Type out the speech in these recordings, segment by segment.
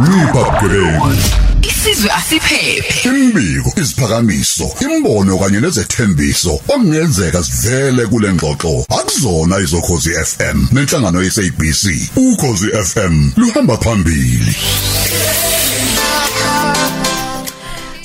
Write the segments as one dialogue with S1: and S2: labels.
S1: Ncipha bugebengu.
S2: Isizwe asiphephe.
S1: Imbiko, isiphakamiso, imbono kanye nezethembiso okungenzeka sivele kule ngxoxo. Akuzona izokhozi FM nenhlangano yeSABC. Ukhozi FM luhamba phambili.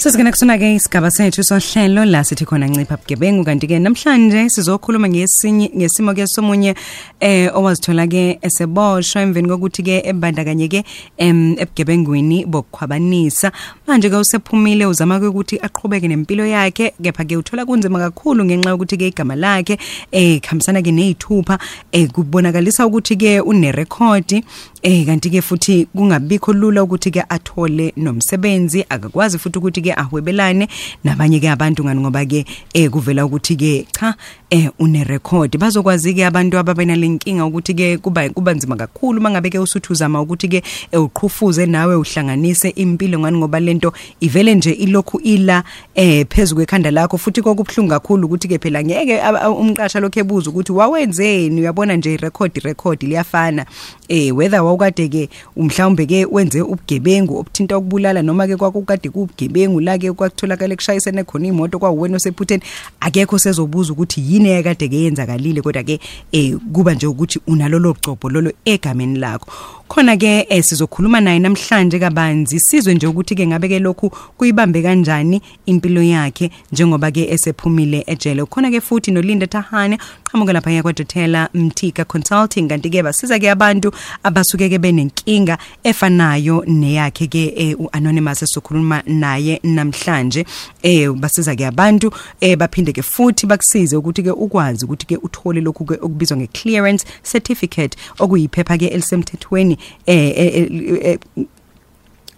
S3: Sesingena kusona ke isigaba sethu sohlelo la sithi khona ncipha bugebengu. Kanti ke namhlanje sizokhuluma ngesinye ngesimo ke somunye eh owazithola ke eseboshwa emveni kokuthi ke ebandakanye ke em ebugebengwini bokukhwabanisa manje ke usephumile uzama ukuthi aqhubeke nempilo yakhe kepha ke uthola kunzima kakhulu ngenxa yokuthi ke igama lakhe eh khambisana ke nezithupha eh kubonakalisa ukuthi ke une record eh kanti ke futhi kungabikho lula ukuthi ke athole nomsebenzi akakwazi futhi ukuthi ke ahwebelane nabanye ke abantu ngani? Ngoba ke eh kuvela ukuthi ke cha eh une record bazokwazi ke abantu ababena lenkinga ukuthi ke kuba kuba nzima kakhulu mangabe ke usuthuzama ukuthi ke eh, uqhufuze nawe uhlanganise impilo ngani? Ngoba lento ivele nje ilokhu ila eh phezulu kwekhanda lakho. Futhi kokubhlungu kakhulu ukuthi ke phela ngeke aba- umqasha lokho ebuza ukuthi wawenzeni? Uyabona nje record record liyafana. Eh whether wawukade ke umhlawumbe ke wenze ubugebengu obuthinta ukubulala noma ke kwakukade kubugebengu la ke kwakutholakala kushayisene khona imoto kwawena osephutheni. Akekho sezobuza ukuthi yini ekade ke yenzakalile kodwa ke eh kuba nje ukuthi unalolo gcobho lolo egameni lakho. Khona ke eh, sizokhuluma naye namhlanje kabanzi sizwe nje ukuthi ke ngabe ke lokhu kuyibambe kanjani impilo yakhe njengoba ke esephumile ejele. Khona ke futhi noLinda Tahane qhamuka lapha yakwaDotela Mthika Consulting kanti ke basiza ke abantu abasuke ke benenkinga efanayo neyakhe ke eh, uanonymous esizokhuluma naye namhlanje. Eh basiza ke abantu eh baphinde ke futhi bakusize ukuthi ke ukwazi ukuthi ke uthole lokhu ke okubizwa ngeclearance certificate okuyiphepha ke elisemthethweni eh, eh, eh, eh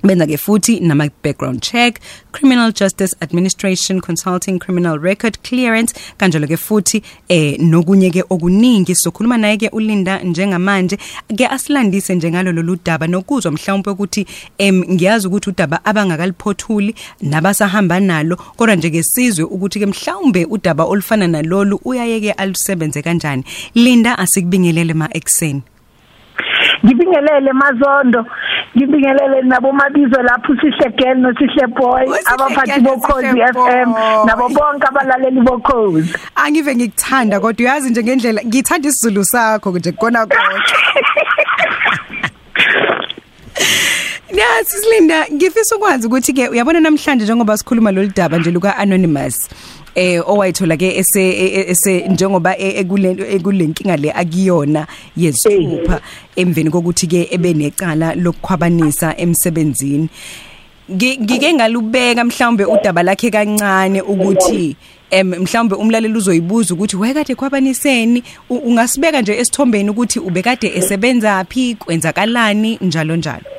S3: benza ke futhi nama background check criminal justice administration consulting criminal record clearance kanjalo ke futhi eh nokunye ke okuningi sokhuluma naye ke ulinda njengamanje ke asilandise njengalo lolu daba nokuzwa mhlawumbe ukuthi em ngiyazi ukuthi udaba abangakaliphothuli nabasahamba nalo kodwa nje ke sizwe ukuthi ke mhlawumbe udaba olufana nalolu uyayeke alusebenze kanjani. Linda asikubingelele ma ekseni
S4: ngibingelele mazondo ngibingelele nabo mabizo lapho sihle girl no sihle boy
S3: Usihle
S4: abaphathi
S3: Girl no
S4: bokhozi
S3: Sihle
S4: FM
S3: Boy.
S4: nabo bonke abalaleli bokhozi
S3: angive ngikuthanda kodwa uyazi nje ngendlela ngithanda isizulu sakho nje kona konke Yes Silinda ngifisa ukwazi ukuthi ke uyabona namhlanje njengoba sikhuluma lolu daba nje luka anonymous eh owayithola ke ese e- ese njengoba e- ekule ekulenkinga le akuyona yesithupha emveni kokuthi ke ebenecala lokukhwabanisa emsebenzini. Ngi- ngike ngalubeka mhlawumbe udaba lakhe kancane ukuthi em mhlawumbe umlaleli uzoyibuza ukuthi wayekade khwabaniseni? U- ungasibeka nje esithombeni ukuthi ubekade esebenza phi? Kwenzakalani? Njalo njalo.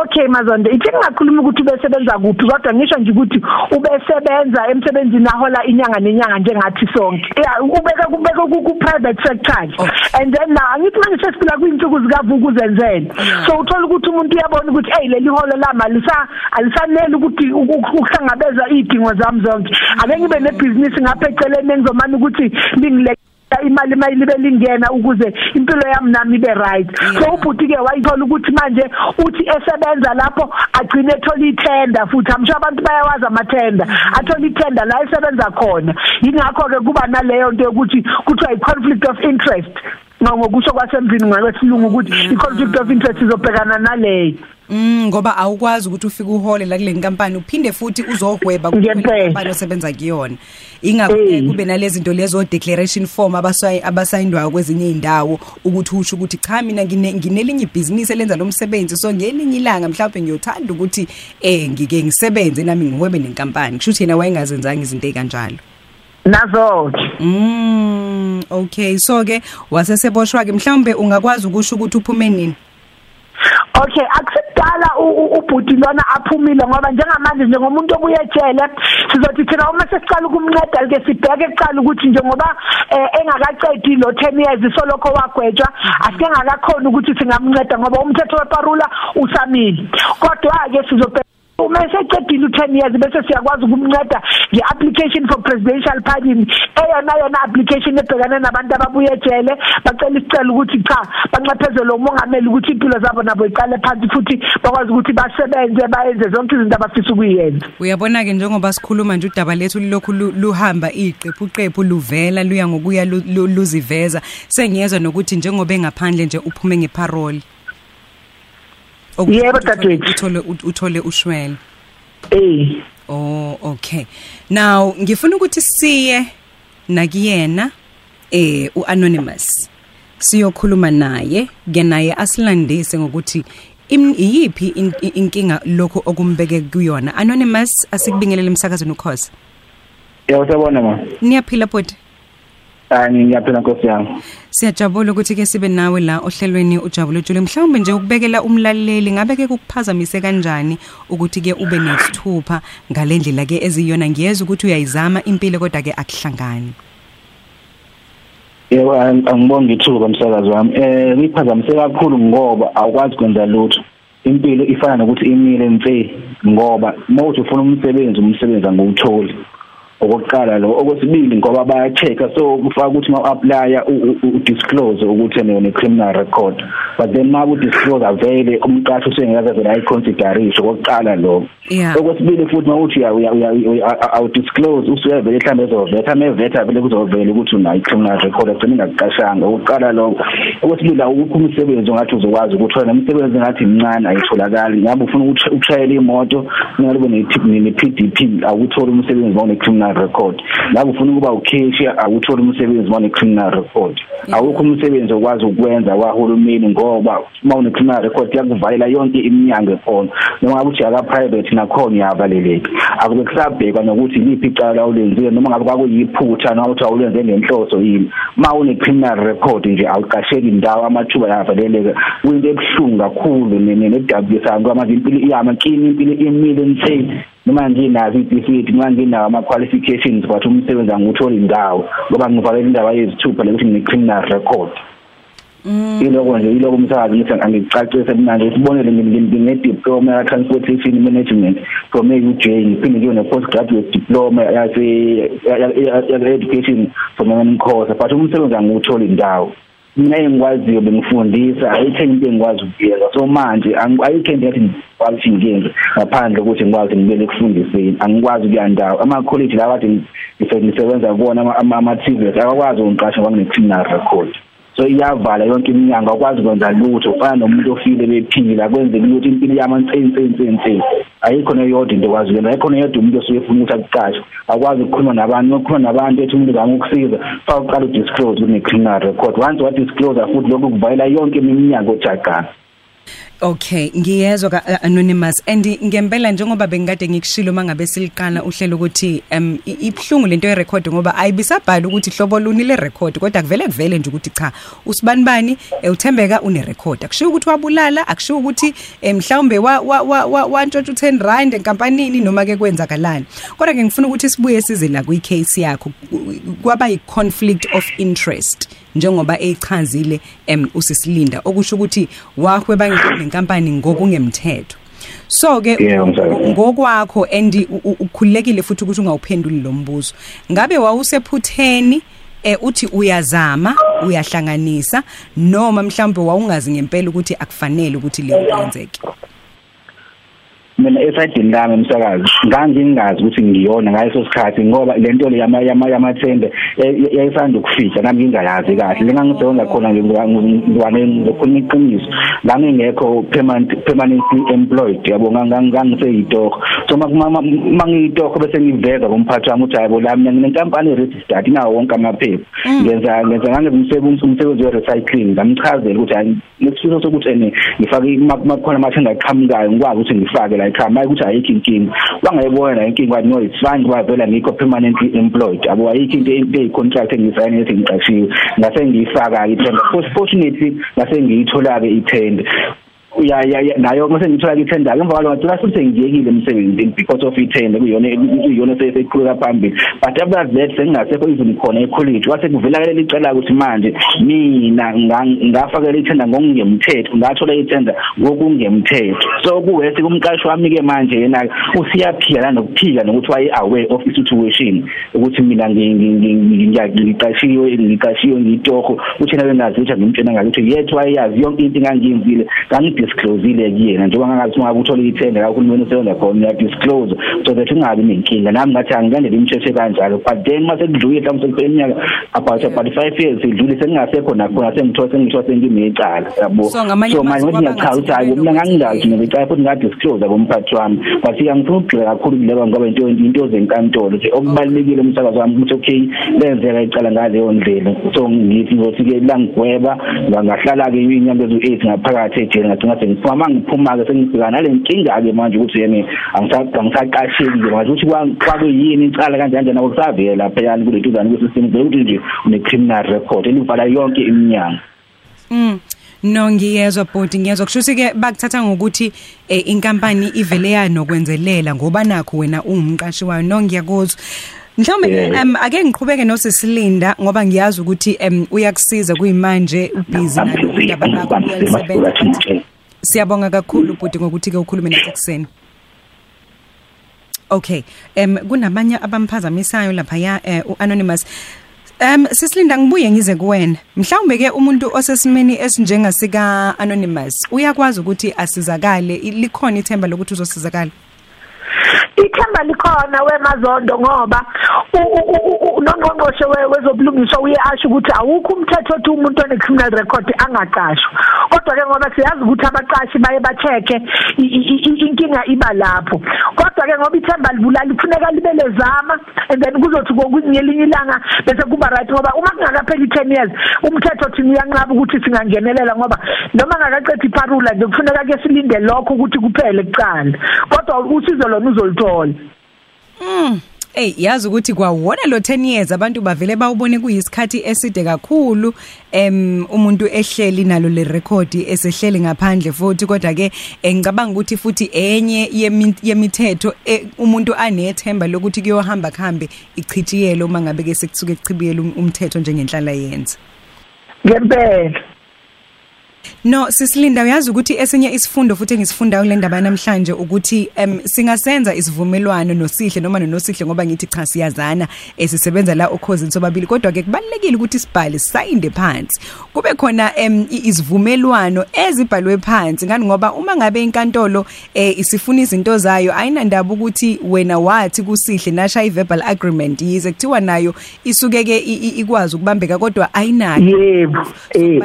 S4: Okay mazondo ithi ngingakhuluma ukuthi ubesebenza kuphi? Kodwa ngisho nje ukuthi ubesebenza emsebenzini ahola inyanga nenyanga njengathi sonke. Yeah ubeka kubeka ku private sector
S3: Oh.
S4: and then na ngithi manje sesiphila kuyinsuku zikavuka uzenzele so uthola ukuthi umuntu uyabona ukuthi hey leli holo lama alisa alisanele ukuthi uku- ukuhlangabeza idingo zami zonke. Ake ngibe nebusiness ngapha eceleni engizomana ukuthi ngingile imali mayili belingena ukuze impilo yami nami ibe right. So ubhuti ke wayithola ukuthi manje uthi esebenza lapho agcine ethola ithenda futhi amsho abantu bayawazi amathenda. Athola ithenda la esebenza khona. Ingakho ke kuba naleyo nto yokuthi kuthiwa i-conflict of interest. Ngokusho kwasemzini ngakwesilungu ukuthi i-conflict of interest izobhekana naleyo
S3: Mm ngoba awukwazi ukuthi ufike uhole la kule nkampani uphinde futhi uzohweba
S4: Ngempela.
S3: nkampani osebenza kuyona. Ingakho ke
S4: Eh.
S3: kube nalezi zinto lezo declaration form abasayi abasayindwayo kwezinye indawo ukuthi usho ukuthi cha mina ngine nginelinye ibhizinisi elenza lo msebenzi. So ngelinye ilanga mhlawumbe ngiyothanda ukuthi eh ngike ngisebenze nami ngihwebe nenkampani. Kusho ukuthi yena wayengazenzanga izinto ezikanjalo
S4: nazo
S3: Mm okay. So ke waseseboshwa ke mhlawumbe ungakwazi ukusho ukuthi uphume nini?
S4: Okay akusidala ubhuti lona aphumile ngoba njengamanje njengomuntu obuye ejele sizothi thina uma sesiqala ukumnceda ke sibheke ekuqala ukuthi njengoba eh, engakaqedi lo 10 years solokho wagwetshwa asike ngakakhona ukuthi singamnceda ngoba umthetho weparula usamile. Kodwa ke sizobheka uma secedile u10 years bese siyakwazi ukumnceda ngeapplication for presidential pardon. Eyona yona application ebhekana nabantu ababuye ejele bacela isicelo ukuthi cha banxephezele umongameli ukuthi impilo zabo nabo iqale phansi futhi bakwazi ukuthi basebenze bayenze zonke izinto abafisa ukuyenza.
S3: Uyabona ke njengoba sikhuluma nje udaba lethu lokhu luhamba iqephu qephu luvela luya ngokuya luziveza. Sengiyezwa nokuthi njengoba engaphandle nje uphume ngeparole.
S4: Yebo dadewethu
S3: uthole uthole ushwele.
S4: Eh
S3: oh okay. Now ngifuna ukuthi siye nakuyena eh uanonymous. Siyokhuluma naye ke naye asilandise ngokuthi iyiphi inkinga lokho okumbeke kuyona. Anonymous asikubingelele emsakazweni ukhosi.
S5: Yebo sabona ma.
S3: Niyaphila bodi
S5: Hayi ngiyaphila Nkosi yami.
S3: Siyajabula ukuthi ke sibe nawe la ohlelweni ujabulo Jule mhlawumbe nje ukubekela umlaleli ngabe ke kukuphazamise kanjani ukuthi ke ube nesithupha ngalendlela ke eziyona ngiyeza ukuthi uyayizama impilo kodwa ke akuhlangani.
S5: Yebo angibonga ithuba umsakazi wami. Eh ngiphazamise kakhulu ngoba awukwazi kwenza lutho. Impilo ifana nokuthi imile mfe ngoba mawuthi ufuna umsebenzi umsebenzi anguwutholi. Okokuqala lo. Okwesibili ngoba baya-check-a so kufaka ukuthi ma-aplya udisclose ukuthi ne criminal record. But then ma udisclose vele umqashi usengeke vele ayiconsiderishe okokuqala lo. Okwesibili futhi mawuthi awudisclose usuke vele mhlawumbe ezovetha mevetha vele kuzovela ukuthi unayo i-criminal record agcine ingakuqashanga. Okokuqala lo okwesibili awukho umsebenzi ongathi uzokwazi ukuthi wena umsebenzi ngathi mncane ayitholakali. Ngabe ufuna ukushayela imoto ngalobe ne-PDP awutholi umsebenzi mawune-criminal record. Ngabe ufuna ukuba ukheshi awutholi umsebenzi mawune criminal record. Awukho umsebenzi okwazi ukwenza kwahulumeni ngoba mawune criminal record yakuvalela yonke iminyango ekhona. Noma ngabe uthi aka private nakhona uyavaleleka akube kusabhekwa nokuthi liphi icala ulenzile noma ngabe kwakuyiphutha noma uthi awulenze ngenhloso yini. Mawune criminal record nje awuqasheki indawo amathuba yavaleleka kuyinto ebuhlungu kakhulu ne-WS kwamanje impilo iyamakini impilo imile nse noma nginazo i-certificate noma nginawo ama qualifications but umsebenzi anguthola indawo ngoba ngivalele indaba yezithupha lokuthi ngine-criminal record iloko nje iloko umsakazi ngithi angicacise manje sibonele ngine-diploma ya-transportation management from e-UJ ngiphinde ngibe ne-postgraduate diploma yase-education from emancourse but umsebenzi angiwutholi indawo mina engikwaziyo bengifundisa ayikho into engikwazi ukuyenza so manje ayikho into ethi ngikwazi ngiyenze ngaphandle ukuthi ngikwazi ngibele kufundiseni angikwazi kuya ndawo ama college la kade ngisebenza kuona ama TVs akakwazi ungiqasha ngoba ngine-criminal record so iyavala yonke iminyango akwazi ukwenza lutho. Ufana nomuntu ofile bephila kwenzeka ukuthi impilo yami nsense nsense ayikho neyodwa into okwazi ukwenza ayikho neyodwa umuntu osuke ufuna ukuthi akuqashe. Akwazi ukukhuluma nabantu ukukhuluma nabantu ethi umuntu zama ukusiza fa uqala udisclose kune criminal record. Once wa disclose futhi lokho kuvalela yonke iminyango ojagana.
S3: Okay ngiyezwa uh, anonymous. And ngempela njengoba bengikade ngikushilo mangabe siliqala uhlelo ukuthi um ibhlungu lento ye record ngoba ayibisabhala ukuthi hlobo luni le record kodwa kuvele kuvele nje ukuthi cha usibani bani? Uthembeka une record akushiyo ukuthi wabulala akushiyo ukuthi mhlawumbe wa wantshontsha u10 rand enkampanini noma ke kwenzakalani. Kodwa ke ngifuna ukuthi sibuye size la kwi case yakho. Kwaba i conflict of interest. Njengoba eyichazile em usisilinda okusho ukuthi wahweba nenkampani ngokungemthetho. So ke ngokwakho and ukhulekile futhi ukuthi ungawuphenduli lo mbuzo. Ngabe wawusephutheni eh uthi uyazama uyahlanganisa noma mhlawumbe wawungazi ngempela ukuthi akufanele ukuthi le yenzeke?
S5: Mina esidini lami umsakazi ngangingazi ukuthi ngiyona ngaleso sikhathi ngoba lento le yama yama yamathende yayisanda ukufika nami ngingayazi kahle. Lengangisebenza khona ngwane ngikhuluma iqiniso. Ngangingekho permanent permanently employed yabo ngangiseyitoko so mangiyitoko bese ngiveza kumphathi wami ukuthi hayibo lami nginenkampani registered inawo wonke amaphepha. Ngenza ngenza ngangumsebenzi umsebenzi we recycling ngamchazela ukuthi hayi nesifiso sokuthi ene ngifake makhona amathenda aqhamukayo ngikwazi ukuthi ngifake la ekhaya maye ukuthi ayikho inkinga bangayibona la inkinga no it's fine ngoba vela ngikho permanently employed. Abo ayikho into into eyicontract engisayine ethi ngiqashiwe. Ngase ngiyifaka ke ithenda fortunately ngase ngiyithola ke ithenda ya ya ya- nayo mase ngithola itender emva kwalo ngicela futhi ngiyekile emsebenzini because of itender kuyona kuyona seyikhuluka phambili. But after that sengingasekho even khona ecollege wase kuvela ke licela ukuthi manje mina nga- ngafakela itender ngokungemthetho ngathola itender ngokungemthetho. So kuwesi kumqashi wami ke manje yena usiyaphila nanokuphika nokuthi waye aware of situation ukuthi mina ngi- ngi- ngi- ngi- ngiqashiwe ngiqashiwe ngitoho uthi nawe ngazi ukuthi ngimtshena ngathi yethu wayazi yonke into engangiyenzile. Ngangidiscloseile kuyena. Njengoba ngangathi ungabe uthola itender kahulumeni usebenza khona uyadisclose so that ungabi nenkinga. Nami ngathi angilandele imthetho kanjalo but then mase kudlule mhlawumbe sekuphela iminyaka about about 5 years idlule sengingasekho nakhona sengithola sengithola sengimecala yabo.
S3: So, ngamanye
S5: so manje
S3: amazwi
S5: ngithi
S3: kwaba
S5: ngiyachaza ukuthi hayi
S3: ngathi
S5: mina
S3: ukuthi-
S5: ngangingazi ngicela futhi ngadisclose kumphathi wami. But ngiyangifuna ukugxila kakhulu kuleba ngoba into into zenkantolo nje. Okubalekile umsakazo wami ukuthi okay lenzeka icala ngaleyo ndlela. So ngithi ngothi ke la ngigweba ngahlala ke inyanga ezu8 ngaphakathi ejele ngagcina sengiphuma mangiphuma ke sengibhekana nale nkinga ke manje ukuthi yena angisa- angisaqashekile manje ukuthi kwa- kwakuyini icala kanje kanje nabo kusavela lapha yani kule tuzana kusystem ukuthi nje une criminal record elivala yonke iminyaka.
S3: Mm. No ngiyezwa bhuti ngiyezwa. Kusho ukuthi ke bakuthatha ngokuthi eh, inkampani ivele yanokwenzelela ngoba nakho wena ungumqashi wayo. No ngiyakuzwa. Mhlawumbe
S5: Yeah.
S3: um ake ngiqhubeke nosisilinda ngoba ngiyazi ukuthi um uyakusiza kuyimanje ubhizi naludaba lakho uyalisebenza Siyabonga kakhulu bhuti ngokuthi ke ukhulume nathi ekseni Okay em kunabanye abamphazamisayo lapha ya eh, uanonymous Um sisilinda ngibuye ngize kuwena. Mhlawumbe ke umuntu osesimeni esinjengasika anonymous uyakwazi ukuthi asizakale i- likhona ithemba lokuthi uzosizakala.
S4: Ithemba likhona wemazondo ngoba unongqongqoshe wezobulungiswa uye asho ukuthi awukho umthetho othi umuntu one-criminal record angaqashwa. Kodwa-ke ngoba siyazi ukuthi abaqashi baye ba-check-e i- i- i- inkinga iba lapho. Kodwa-ke ngoba ithemba libulali kufuneka libe lezama and then kuzothi ngelinye ilanga bese kuba right ngoba uma kungakapheli i-ten years umthetho thina uyanqaba ukuthi singangenelela ngoba noma ngakaqeda iparula nje kufuneka ke silinde lokho ukuthi kuphele kuqala. Kodwa usizo lona uzolithola
S3: Mm. Ey yazi ukuthi kwawona lo 10 years abantu bavele bawubone kuyisikhathi eside kakhulu em umuntu ehleli nalo le record esehleli ngaphandle futhi. Kodwa ke ngicabanga ukuthi futhi enye yemi- yemithetho eh, umuntu anethemba lokuthi kuyohamba kuhambe ichithiyelo uma ngabe ke sekusuke kuchibiyela um- umthetho njengenhlala yenza.
S4: Ngempela.
S3: No sisilinda uyazi ukuthi esinye isifundo futhi engisifunda kule ndaba namhlanje ukuthi em singasenza isivumelwano nosihle noma nosihle ngoba ngithi cha siyazana esisebenza la okhosini sobabili. Kodwa ke kubalekile ukuthi sibhale sayinde phansi. Kube khona em i- isivumelwano ezibhalwe phansi. Ngani? Ngoba uma ngabe inkantolo eh isifuna izinto zayo ayinandaba ukuthi wena wathi kusihle nasha i verbal agreement yize kuthiwa nayo isuke ke i- i- ikwazi ukubambeka kodwa ayinayo
S4: yebo eh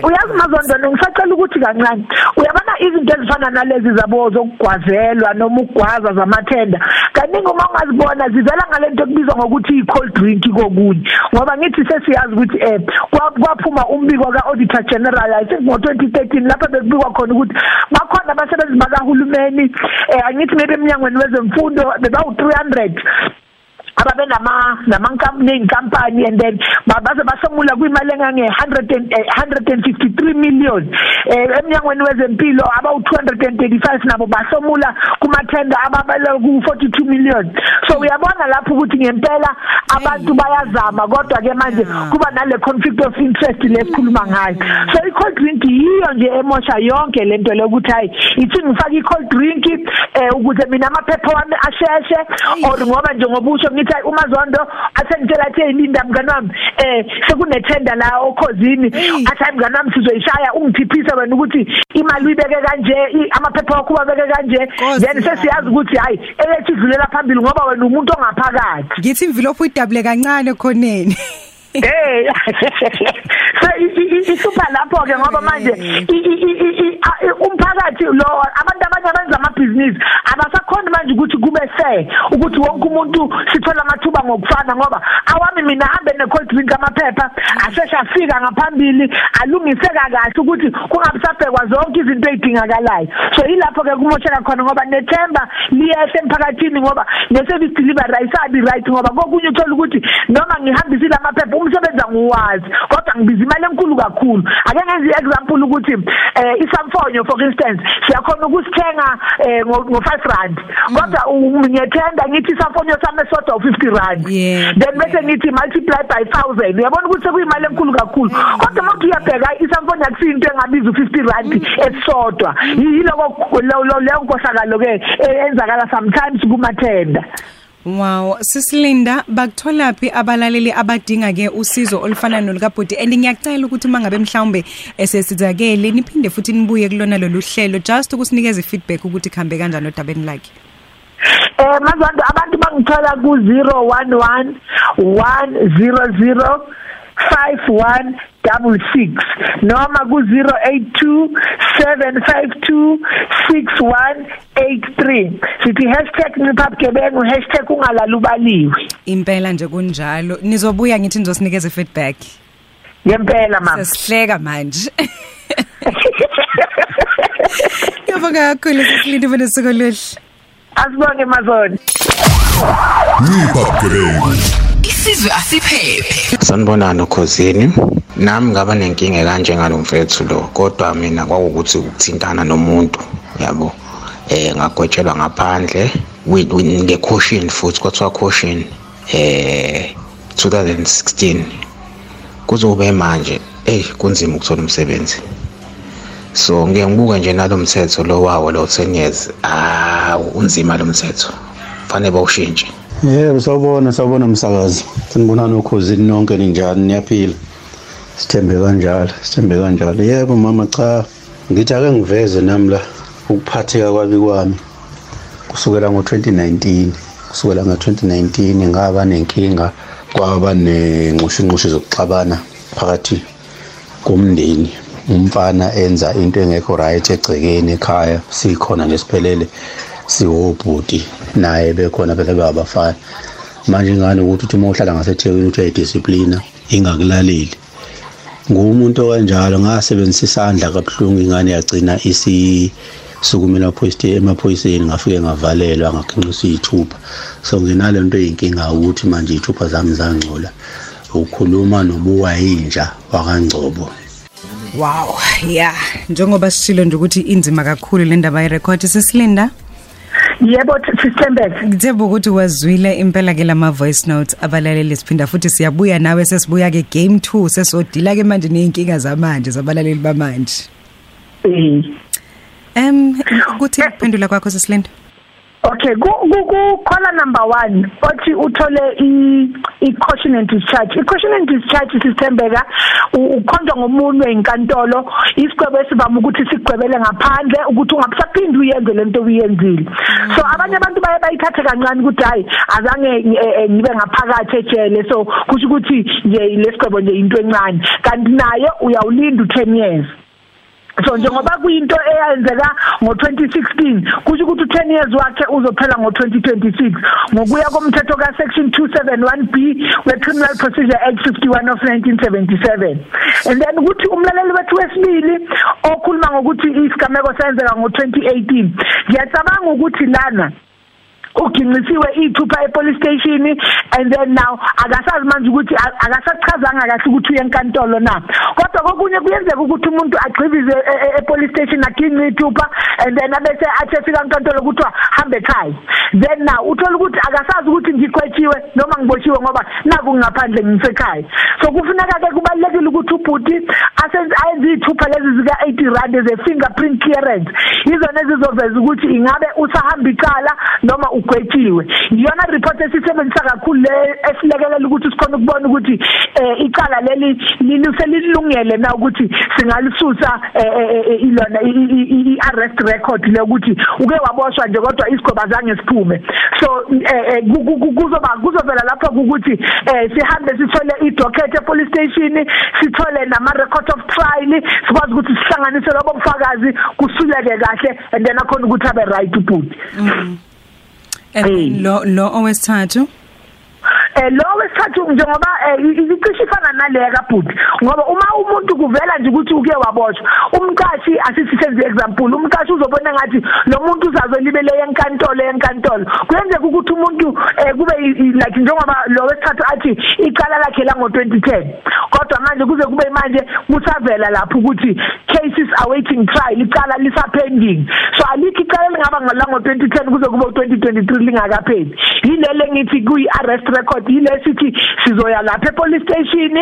S3: kubalulekile ukuthi izinto siyibhale
S4: uyazi mazondwana ngisacela ukuthi kancane uyabona izinto ezifana nalezi zabo zokugwazelwa noma ukugwaza zamathenda? Kaningi uma ungazibona zivela ngalento ekubizwa ngokuthi i-cold drink kokunye ngoba ngithi sesiyazi ukuthi eh kwa- kwaphuma umbiko ka-auditor general i think ngo-2013 lapho bekubikwa khona ukuthi bakhona abasebenzi bakahulumeni um angithi maybe emnyangweni wezemfundo bebawu-300 ababe nama namankampani neinkampani and then ba- baze basomula kwimali engange 100 and, eh, 153 million. Eh eminyangweni wezempilo abawu 235 nabo basomula kumathenda ababala ku 42 million. So uyabona lapho ukuthi ngempela abantu bayazama kodwa ke manje
S3: Yeah.
S4: kuba nale conflict of interest lesikhuluma ngayo. So i-cold drink yiyo nje emosha yonke lento lokuthi hayi ithi ngifake i-cold drink eh ukuze mina amaphepha wami asheshe or ngoba nje ngobusho ngithi hayi umazondo asengitshela athi eyilinda mngani wami eh sekunethenda la okhozini
S3: Hey.
S4: athi hayi mngani wami sizoyishaya ungithiphise wena ukuthi imali uyibeke kanje amaphepha wakho ubabeke kanje. Then sesiyazi ukuthi hayi eyethi idlulela phambili ngoba wena umuntu ongaphakathi.
S3: Ngithi envelope uyidabule kancane khoneni
S4: Eh so isupha lapho ke ngoba manje umphakathi lo abantu abanye abenza amabhizinisi abasakhona manje sikwazi ukuthi kube fair ukuthi wonke umuntu sithola amathuba ngokufana ngoba awami mina hambe ne cold drink amaphepha asheshe afika ngaphambili alungiseka kahle ukuthi kungabisabhekwa zonke izinto ezidingakalayo so ilapho ke kumosheka khona ngoba nethemba liyehle emphakathini ngoba ne-service delivery ayisabi right ngoba kokunye uthola ukuthi noma ngihambisile amaphepha umsebenzi angiwazi kodwa ngibiza imali enkulu kakhulu. Ake ngenze i-example ukuthi eh isamfonyo for instance siyakhona ukusithenga eh, ngo-5 rand. Kodwa ngiyethenda ngithi isamfonyo sami esodwa u-50 rand. Then bese ngithi multiply by 1000 uyabona ukuthi sekuyimali enkulu kakhulu? Kodwa uma uyabheka isamfonyo akusiyinto engabiza u-50 rand esodwa. Yiloko leyo nkohlakalo ke enzakala sometimes kumathenda
S3: Wow, sisilinda bakuthola phi abalaleli abadinga ke usizo olufana nolukabhudi and ngiyacela ukuthi mangabe mhlawumbe esesizakele niphinde futhi nibuye kulona lolu hlelo just ukusinikeza feedback ukuthi khambe kanjani odabeni lakhe.
S4: Eh mazandu abantu bangithola ku 011 100 51 double 6 noma ku 082 752 6183 sithi #nipapgebengu #ungalalubaliwe.
S3: Impela nje kunjalo. Nizobuya ngithi nizosinikeza feedback
S4: ngempela mama
S3: sesihleka manje. Ngiyabonga kakhulu sisilinde bona sokoluhle
S4: Asibonge mazoni.
S1: Ngipapgebengu
S2: Isizwe asiphephe.
S6: Sanibonani ukhosini nami ngaba nenkinga kanje ngalomfethu lo kodwa mina kwakukuthi ukuthintana nomuntu yabo? Eh ngagwetshelwa ngaphandle ngecaution futhi kwathiwa caution eh 2016 kuzobe manje eh kunzima ukuthola umsebenzi. So ngeke ngibuke nje nalomthetho lo wawo lo 10 years ah unzima lo mthetho fanele bawushintshe.
S7: Yebo sawubona sawubona umsakazi. Sinibonana ukhosini nonke ninjani niyaphila. Sithembe kanjalo, sithembe kanjalo. Yebo mama cha. Ngithi ake ngiveze nami la ukuphatheka kwabi kwami kusukela ngo2019. Kusukela ngo2019 ngaba nenkinga kwaba nenqushinqushi zokuxabana phakathi komndeni. Umfana enza into engekho right egcekeni ekhaya sikhona ngesiphelele siwobhuti naye bekhona phela babafana manje ngani ukuthi uthi uma uhlala ngasethekwini uthi ayidisciplina ingakulaleli? Ngumuntu okanjalo ngasebenzisa isandla kabuhlungu ingane yagcina amaphoyisa emaphoyiseni ngafike ngavalelwa ngakhinqisa iy'thupha. So nginale nto eyinkinga ukuthi manje iy'thupha zami zangcola. Ukhuluma nobuwayinja wakangcobo.
S3: Wow, yeah. Njengoba sishilo nje ukuthi inzima kakhulu le ndaba yerecord sisilinda.
S4: Yebo sisithembeke.
S3: Ngithemba ukuthi wazwile impela ke lama voice notes abalaleli siphinda futhi siyabuya nawe sesibuya ke game 2 sesodila ke manje neinkinga zamanje zabalaleli bamanje.
S4: Eh.
S3: Em ukuthi kuphendula kwakho sesilinda.
S4: Okay ku ku caller number 1 othi uthole i caution and discharge. I caution and discharge sisithembeka ukhonjwa ngomunwe enkantolo isigwebo esivama ukuthi sigwebele ngaphandle ukuthi ungabusaphindi uyenze lento uyenzile so abanye abantu baye bayithathe kancane ukuthi hayi azange ngibe ngaphakathi ejele. So kusho ukuthi nje lesigwebo nje into encane. Kanti nayo uyawulinda u10 years. So njengoba kuyinto eyenzeka ngo2016 kusho ukuthi u10 years wakhe uzophela ngo2026 ngokuya komthetho ka section 271B we Criminal Procedure Act 51 of 1977 and then ukuthi umlaleli wethu wesibili okhuluma ngokuthi isigameko senzeka ngo2018 ngiyacabanga ukuthi lana uginqisiwe ithupha epolice station and then now akasazi manje ukuthi akasachazanga kahle ukuthi uye enkantolo na. Kodwa kokunye kuyenzeka ukuthi umuntu agcibize epolice station aginqe ithupha and then abese athi efika enkantolo ukuthi hambe ekhaya. Then now uthola ukuthi akasazi ukuthi ngiqhwetshiwe noma ngiboshiwe ngoba naku ngaphandle ngisekhaya so kufuneka ke kubalekile ukuthi ubhuti asenze ayenze ithupha lezi zika 80 rand ze fingerprint clearance. Izona ezizoveza ukuthi ingabe usahamba icala noma ugwetshiwe iyona report esisebenzisa kakhulu le esilekelela ukuthi sikhona ukubona ukuthi eh icala leli liluselilungele na ukuthi singalisusa ilona i arrest record le ukuthi uke waboshwa nje kodwa isigaba zange siphume. So kuzoba kuzovela lapho ukuthi sihambe sithole i docket e police station sithole nama record of trial sikwazi ukuthi sihlanganise labo bufakazi kusuleke kahle and then akhona ukuthi abe right ubhuti
S3: lo lo owesithathu
S4: eh lo wesithathu njengoba eh, icishe ifana naleya kabhuti ngoba uma umuntu kuvela nje ukuthi uke waboshwa umqashi asithi senze example umqashi uzobona ngathi lo muntu uzazolibele enkantolo enkantolo. Kuyenzeka ukuthi umuntu eh, kube like njengoba lo wesithathu athi icala lakhe la ngo2010 kodwa manje kuze kube manje kusavela lapho ukuthi cases awaiting trial icala lisapending so alikho icala lingaba ngala ngo2010 kuze kube u2023 lingakapheli. Yilele ngithi kuyi arrest record yile sithi sizoya lapha epolice station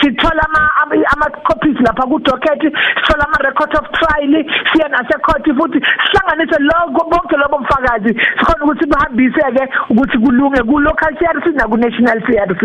S4: sithola ama ama- ama copies lapha ku docket sithola ama record of trial siya nase court futhi sihlanganise lokho bonke lobo bufakazi sikhona ukuthi bahambise ke ukuthi kulunge ku local CRC na ku national CRC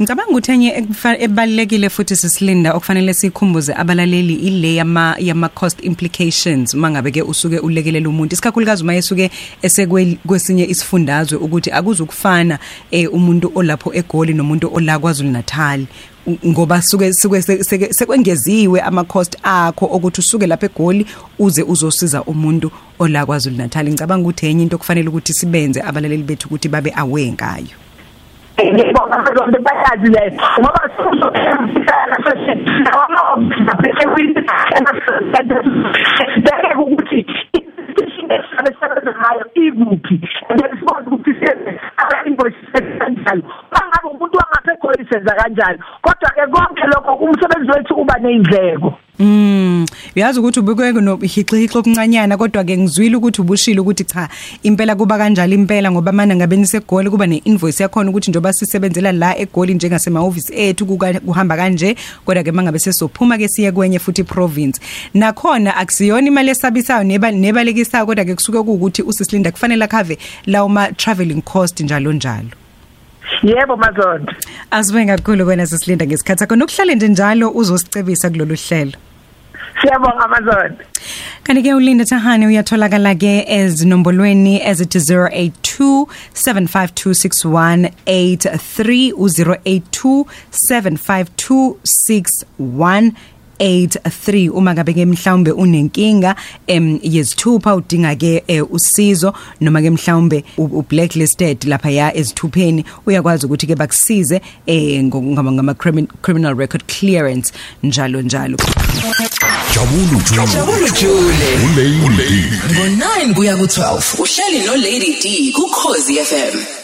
S3: Ngicabanga ukuthi enye ekufa- ebalekile futhi sisilinda okufanele sikhumbuze abalaleli ile yama yama cost implications mangabe ke usuke ulekelela umuntu. Isikakhulukazi uma esuke esekwesinye isifundazwe ukuthi akuzukufana eh umuntu olapho egoli nomuntu ola kwaZulu Natal U- ngoba suke suke se- se- sekwengeziwe ama cost akho ukuthi usuke lapha egoli uze uzosiza umuntu ola kwaZulu Natal ngicabanga ukuthi enye into okufanele ukuthi sibenze abalaleli bethu ukuthi babe aware ngayo.
S4: Ngibona abantu bayazi le ngoba sizofika nasesibheke ukuthi esisebenza ngayo ikuphi and sikwazi ukuthi senze ama-invoices kanjalo bangabe umuntu wangasekholi senza kanjalo kodwa-ke konke lokho umsebenzi wethu uba ney'ndleko
S3: Mm uyazi ukuthi ubukeke nohixihixo okuncanyana kodwa ke ngizwile ukuthi ubushilo ukuthi cha impela kuba kanjalo impela ngoba mana ngabe nisegoli kuba neinvoice yakhona ukuthi njoba sisebenzela la egoli njengasema office ethu kuka- kuhamba kanje kodwa ke mangabe sesophuma ke siye kwenye futhi province. Nakhona akusiyona imali esabisayo neba nebalekisayo kodwa ke kusuke ukuthi usisilinda kufanele khave lawo ma travelling cost njalo njalo
S4: yebo mazondo.
S3: Asibonga kakhulu kwena sisilinda ngesikhathi sakho. Nokuhlale nje njalo uzosicebisa kulolu hlelo.
S4: Siyabonga mazondo.
S3: Kanti ke ulinda Thahane uyatholakala ke ezinombolweni ezithi 082 7526183 u082 75261 83 uma ngabe ke mhlawumbe unenkinga em yezithupha udinga ke eh, usizo noma ke mhlawumbe u- u blacklisted lapha ya ezithupheni uyakwazi ukuthi ke bakusize eh ngama ngama crimin- criminal record clearance njalo njalo.
S1: Jabulu Jule
S2: Jabulu Jule
S1: uLady.
S2: Ngo9 kuya ku12 uhleli no Lady D ku Khosi FM